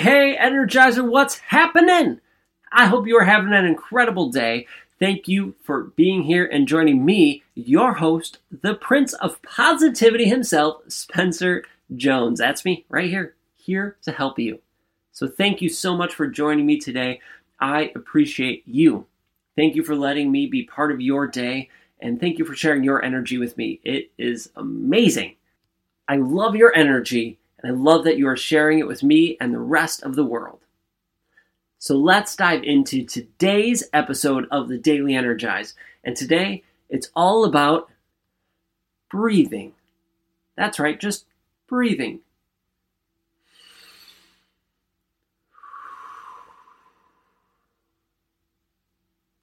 hey, Energizer, what's happening? I hope you are having an incredible day. Thank you for being here and joining me, your host, the Prince of Positivity himself, Spencer Jones. That's me right here, here to help you. So thank you so much for joining me today. I appreciate you. Thank you for letting me be part of your day, and thank you for sharing your energy with me. It is amazing. I love your energy, and I love that you are sharing it with me and the rest of the world. So let's dive into today's episode of the Daily Energize. And today, it's all about breathing. That's right, just breathing.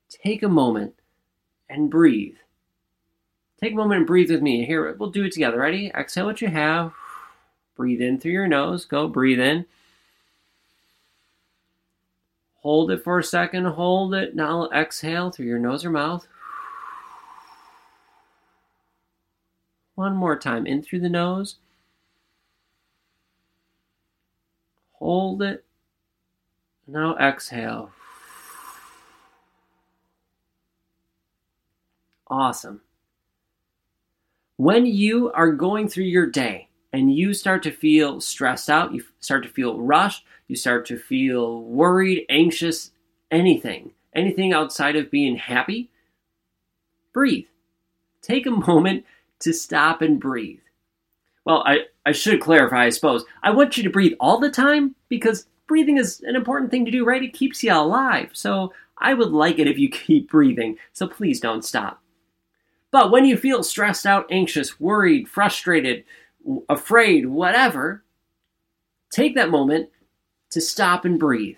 Take a moment and breathe. Take a moment and breathe with me. Here, we'll do it together. Ready? Exhale what you have. Breathe in through your nose. Go, breathe in. Hold it for a second. Hold it. Now exhale through your nose or mouth. One more time. In through the nose. Hold it. Now exhale. Awesome. When you are going through your day and you start to feel stressed out, you start to feel rushed, you start to feel worried, anxious, anything, anything outside of being happy, breathe. Take a moment to stop and breathe. Well, I, I should clarify, I suppose. I want you to breathe all the time because breathing is an important thing to do, right? It keeps you alive. So I would like it if you keep breathing. So please don't stop. But when you feel stressed out, anxious, worried, frustrated, afraid, whatever, take that moment to stop and breathe.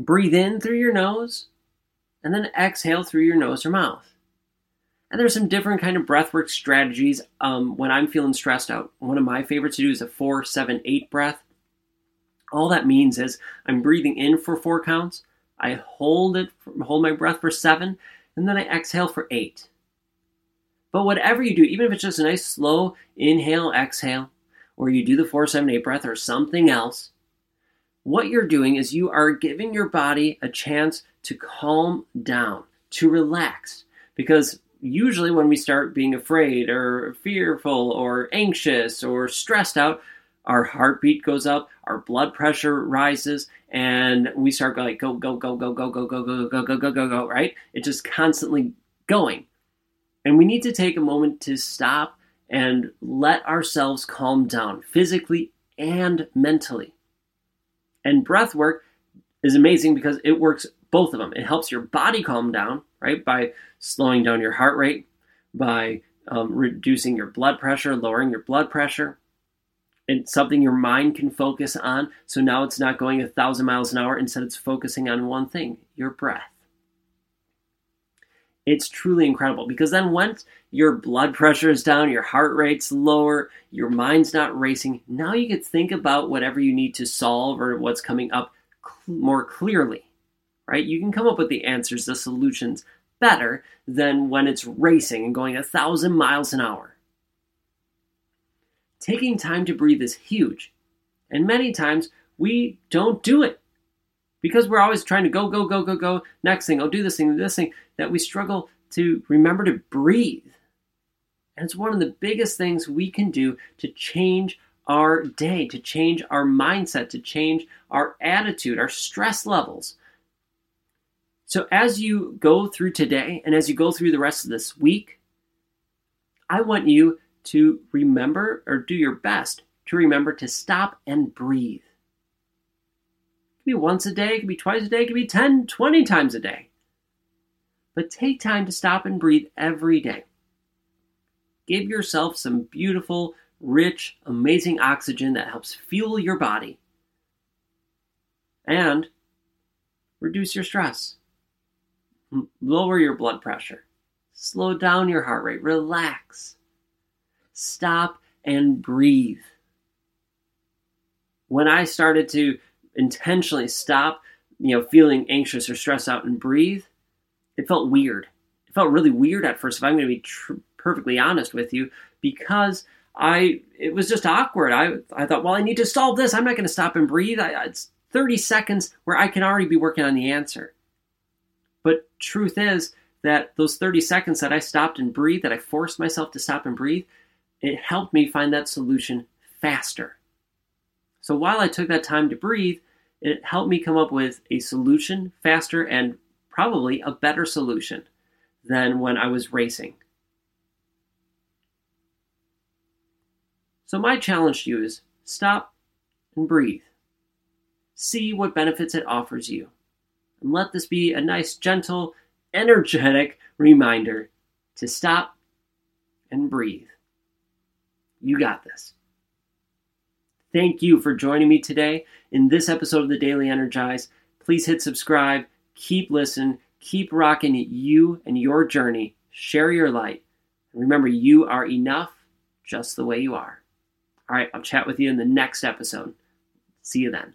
Breathe in through your nose and then exhale through your nose or mouth. And there's some different kind of breathwork strategies um, when I'm feeling stressed out. One of my favorites to do is a four, seven, eight breath. All that means is I'm breathing in for four counts, I hold it, hold my breath for seven, and then I exhale for eight. But whatever you do, even if it's just a nice slow inhale, exhale, or you do the 478 breath or something else, what you're doing is you are giving your body a chance to calm down, to relax. Because usually when we start being afraid or fearful or anxious or stressed out, our heartbeat goes up, our blood pressure rises, and we start like go go go go go go go go go go go go go right? It's just constantly going. And we need to take a moment to stop and let ourselves calm down physically and mentally. And breath work is amazing because it works both of them. It helps your body calm down, right, by slowing down your heart rate, by um, reducing your blood pressure, lowering your blood pressure. It's something your mind can focus on. So now it's not going a thousand miles an hour. Instead, it's focusing on one thing your breath. It's truly incredible because then once your blood pressure is down, your heart rate's lower, your mind's not racing, now you can think about whatever you need to solve or what's coming up cl- more clearly, right? You can come up with the answers, the solutions better than when it's racing and going a thousand miles an hour. Taking time to breathe is huge, and many times we don't do it because we're always trying to go, go, go, go, go, next thing, oh, do this thing, do this thing, that we struggle to remember to breathe. And it's one of the biggest things we can do to change our day, to change our mindset, to change our attitude, our stress levels. So, as you go through today and as you go through the rest of this week, I want you to remember or do your best to remember to stop and breathe could be once a day, it could be twice a day, it could be 10, 20 times a day. But take time to stop and breathe every day. Give yourself some beautiful, rich, amazing oxygen that helps fuel your body and reduce your stress, lower your blood pressure, slow down your heart rate, relax, stop and breathe. When I started to intentionally stop, you know, feeling anxious or stressed out and breathe, it felt weird. It felt really weird at first, if I'm going to be tr- perfectly honest with you, because I it was just awkward. I I thought, well, I need to solve this. I'm not going to stop and breathe. I, it's 30 seconds where I can already be working on the answer. But truth is that those 30 seconds that I stopped and breathed, that I forced myself to stop and breathe, it helped me find that solution faster. So while I took that time to breathe, it helped me come up with a solution faster and probably a better solution than when I was racing. So, my challenge to you is stop and breathe. See what benefits it offers you. And let this be a nice, gentle, energetic reminder to stop and breathe. You got this. Thank you for joining me today in this episode of the Daily Energize. Please hit subscribe, keep listening, keep rocking you and your journey. Share your light. Remember, you are enough just the way you are. All right, I'll chat with you in the next episode. See you then.